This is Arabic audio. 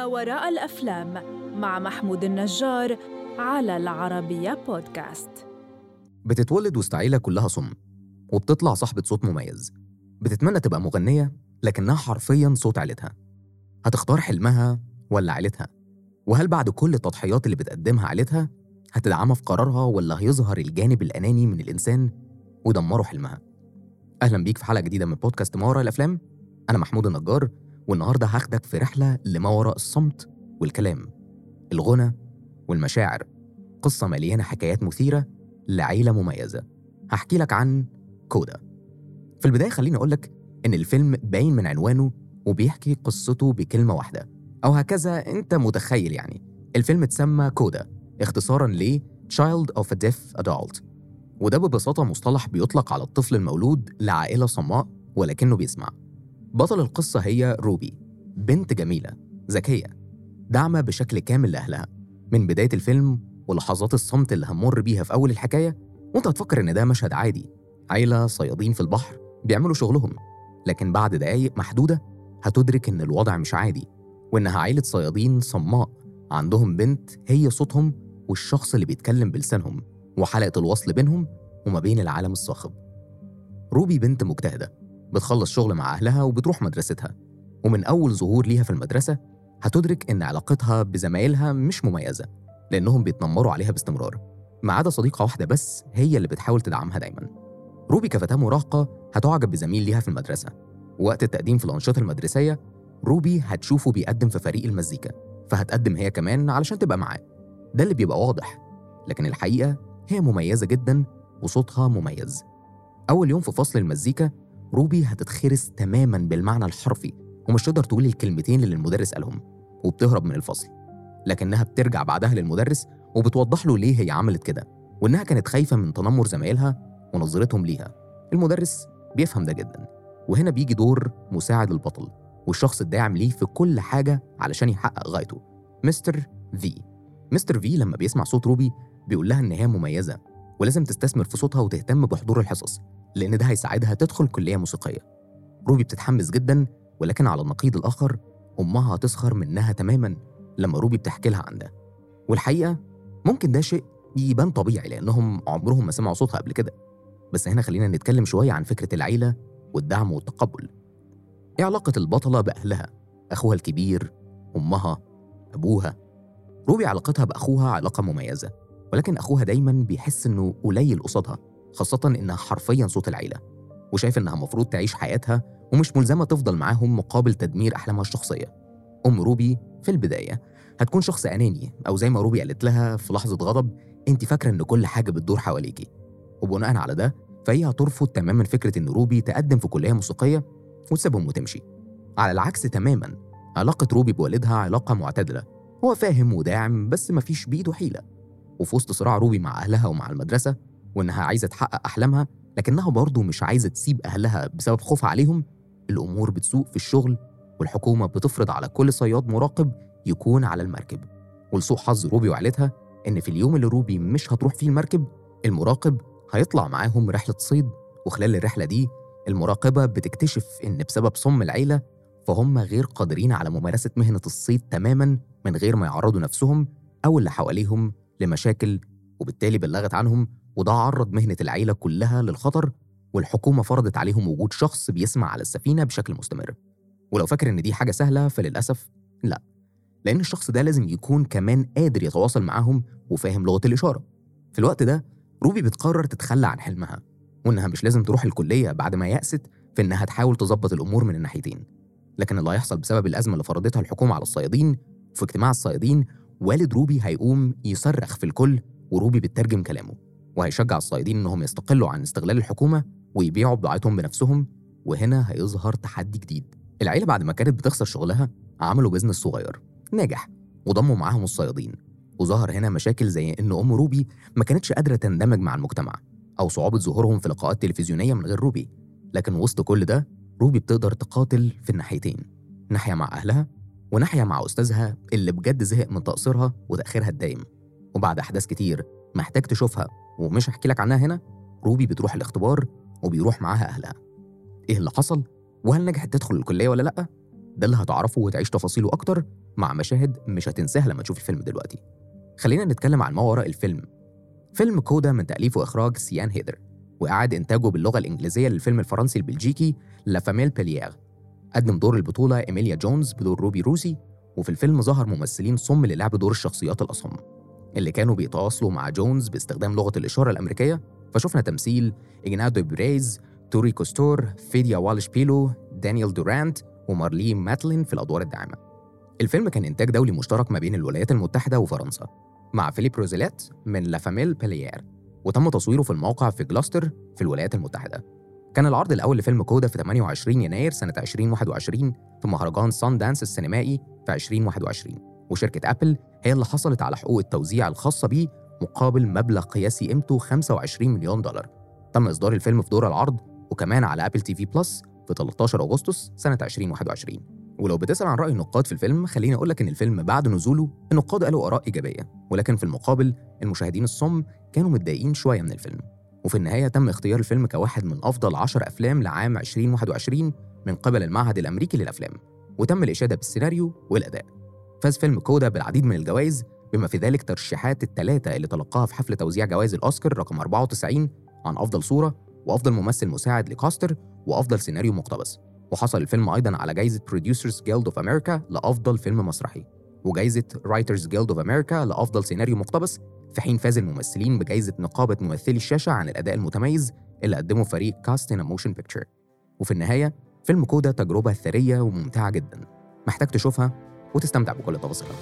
ما وراء الأفلام مع محمود النجار على العربية بودكاست. بتتولد وسط كلها صم وبتطلع صاحبة صوت مميز. بتتمنى تبقى مغنية لكنها حرفيا صوت عيلتها. هتختار حلمها ولا عيلتها؟ وهل بعد كل التضحيات اللي بتقدمها عيلتها هتدعمها في قرارها ولا هيظهر الجانب الأناني من الإنسان ويدمروا حلمها؟ أهلا بيك في حلقة جديدة من بودكاست ما وراء الأفلام. أنا محمود النجار والنهاردة هاخدك في رحلة لما وراء الصمت والكلام الغنى والمشاعر قصة مليانة حكايات مثيرة لعيلة مميزة. هحكي لك عن كودا. في البداية خليني أقولك إن الفيلم باين من عنوانه وبيحكي قصته بكلمة واحدة أو هكذا أنت متخيل يعني. الفيلم اتسمى كودا اختصارا ل Child of a Deaf Adult. وده ببساطة مصطلح بيطلق على الطفل المولود لعائلة صماء ولكنه بيسمع. بطل القصة هي روبي بنت جميلة ذكية داعمة بشكل كامل لأهلها. من بداية الفيلم ولحظات الصمت اللي هنمر بيها في أول الحكاية وأنت هتفكر إن ده مشهد عادي. عيلة صيادين في البحر بيعملوا شغلهم لكن بعد دقايق محدودة هتدرك إن الوضع مش عادي وإنها عيلة صيادين صماء. عندهم بنت هي صوتهم والشخص اللي بيتكلم بلسانهم وحلقة الوصل بينهم وما بين العالم الصاخب. روبي بنت مجتهدة بتخلص شغل مع أهلها وبتروح مدرستها. ومن أول ظهور ليها في المدرسة هتدرك إن علاقتها بزمايلها مش مميزة لأنهم بيتنمروا عليها باستمرار. ما عدا صديقة واحدة بس هي اللي بتحاول تدعمها دايما. روبي كفتاة مراهقة هتعجب بزميل ليها في المدرسة. وقت التقديم في الأنشطة المدرسية روبي هتشوفه بيقدم في فريق المزيكا فهتقدم هي كمان علشان تبقى معاه. ده اللي بيبقى واضح. لكن الحقيقة هي مميزة جدا وصوتها مميز. أول يوم في فصل المزيكا روبي هتتخرس تماما بالمعنى الحرفي ومش تقدر تقول الكلمتين اللي المدرس قالهم وبتهرب من الفصل. لكنها بترجع بعدها للمدرس وبتوضح له ليه هي عملت كده وإنها كانت خايفة من تنمر زمايلها ونظرتهم ليها. المدرس بيفهم ده جدا وهنا بيجي دور مساعد البطل والشخص الداعم ليه في كل حاجة علشان يحقق غايته مستر في مستر في لما بيسمع صوت روبي بيقول لها إن هي مميزة ولازم تستثمر في صوتها وتهتم بحضور الحصص. لأن ده هيساعدها تدخل كلية موسيقية. روبي بتتحمس جدا ولكن على النقيض الآخر أمها هتسخر منها تماما لما روبي بتحكي لها عن ده. والحقيقة ممكن ده شيء يبان طبيعي لأنهم عمرهم ما سمعوا صوتها قبل كده. بس هنا خلينا نتكلم شوية عن فكرة العيلة والدعم والتقبل. إيه علاقة البطلة بأهلها؟ أخوها الكبير، أمها، أبوها؟ روبي علاقتها بأخوها علاقة مميزة ولكن أخوها دايما بيحس إنه قليل قصادها. خاصة إنها حرفيا صوت العيلة وشايف إنها مفروض تعيش حياتها ومش ملزمة تفضل معاهم مقابل تدمير أحلامها الشخصية. أم روبي في البداية هتكون شخص أناني أو زي ما روبي قالت لها في لحظة غضب أنت فاكرة إن كل حاجة بتدور حواليكي وبناء على ده فهي هترفض تماما فكرة إن روبي تقدم في كلية موسيقية وتسيبهم وتمشي. على العكس تماما علاقة روبي بوالدها علاقة معتدلة. هو فاهم وداعم بس مفيش بإيده حيلة. وفي وسط صراع روبي مع أهلها ومع المدرسة وإنها عايزة تحقق أحلامها لكنها برضه مش عايزة تسيب أهلها بسبب خوفها عليهم. الأمور بتسوء في الشغل والحكومة بتفرض على كل صياد مراقب يكون على المركب. ولسوء حظ روبي وعيلتها إن في اليوم اللي روبي مش هتروح فيه المركب المراقب هيطلع معاهم رحلة صيد. وخلال الرحلة دي المراقبة بتكتشف إن بسبب صم العيلة فهم غير قادرين على ممارسة مهنة الصيد تماما من غير ما يعرضوا نفسهم أو اللي حواليهم لمشاكل وبالتالي بلغت عنهم وده عرض مهنة العيلة كلها للخطر والحكومة فرضت عليهم وجود شخص بيسمع على السفينة بشكل مستمر. ولو فاكر إن دي حاجة سهلة فللأسف لا. لأن الشخص ده لازم يكون كمان قادر يتواصل معاهم وفاهم لغة الإشارة. في الوقت ده روبي بتقرر تتخلى عن حلمها وإنها مش لازم تروح الكلية بعد ما يأست في إنها تحاول تظبط الأمور من الناحيتين. لكن اللي هيحصل بسبب الأزمة اللي فرضتها الحكومة على الصيادين في اجتماع الصيادين والد روبي هيقوم يصرخ في الكل وروبي بتترجم كلامه. وهيشجع الصيادين إنهم يستقلوا عن استغلال الحكومة ويبيعوا بضاعتهم بنفسهم وهنا هيظهر تحدي جديد. العيلة بعد ما كانت بتخسر شغلها عملوا بيزنس صغير ناجح وضموا معاهم الصيادين. وظهر هنا مشاكل زي إن أم روبي ما كانتش قادرة تندمج مع المجتمع أو صعوبة ظهورهم في لقاءات تلفزيونية من غير روبي. لكن وسط كل ده روبي بتقدر تقاتل في الناحيتين ناحية مع أهلها وناحية مع أستاذها اللي بجد زهق من تقصيرها وتأخيرها الدايم. وبعد أحداث كتير محتاج تشوفها. ومش هحكي لك عنها هنا روبي بتروح الاختبار وبيروح معاها أهلها. إيه اللي حصل؟ وهل نجحت تدخل الكلية ولا لأ؟ ده اللي هتعرفه وتعيش تفاصيله أكتر مع مشاهد مش هتنساها لما تشوف الفيلم دلوقتي. خلينا نتكلم عن ما وراء الفيلم. فيلم Coda من تأليف وإخراج سيان هيدر وإعادة إنتاجه باللغة الإنجليزية للفيلم الفرنسي البلجيكي La Famille Bélier قدم دور البطولة إيميليا جونز بدور روبي روسي وفي الفيلم ظهر ممثلين صم للعب دور الشخصيات الأصم. اللي كانوا بيتواصلوا مع جونز باستخدام لغة الإشارة الأمريكية فشفنا تمثيل إوجينيو ديربيز تروي كوتسور فيرديا والش بيلو دانيال دورانت ومارلين ماتلين في الأدوار الداعمة. الفيلم كان إنتاج دولي مشترك ما بين الولايات المتحدة وفرنسا مع فيليب روزيليت من La Famille Bélier وتم تصويره في الموقع في جلاستر في الولايات المتحدة. كان العرض الأول لفيلم Coda في 28 يناير سنة 2021 في مهرجان سان دانس السينمائي في 2021 وشركة أبل هي اللي حصلت على حقوق التوزيع الخاصة بيه مقابل مبلغ قياسي قيمته 25 مليون دولار. تم إصدار الفيلم في دور العرض وكمان على Apple TV Plus في 13 أغسطس سنة 2021 ولو بتسأل عن رأي النقاد في الفيلم خليني أقول لك إن الفيلم بعد نزوله النقاد قالوا آراء إيجابية ولكن في المقابل المشاهدين الصم كانوا متضايقين شوية من الفيلم. وفي النهاية تم اختيار الفيلم كواحد من أفضل 10 أفلام لعام 2021 من قبل المعهد الأمريكي للأفلام وتم الإشادة بالسيناريو والأداء. فاز فيلم كودا بالعديد من الجوائز بما في ذلك ترشيحات الثلاثة اللي تلقاها في حفل توزيع جوائز الأوسكار رقم 94 عن أفضل صورة وأفضل ممثل مساعد لكاستر وأفضل سيناريو مقتبس. وحصل الفيلم أيضا على جائزة Producers Guild of America لأفضل فيلم مسرحي وجائزة Writers Guild of America لأفضل سيناريو مقتبس في حين فاز الممثلين بجائزة نقابة ممثلي الشاشة عن الأداء المتميز اللي قدمه فريق كاست a Motion Picture. وفي النهاية فيلم كودا تجربة ثرية وممتعة جدا. محتاج تشوفها؟ وتستمتع بكل تفاصيلها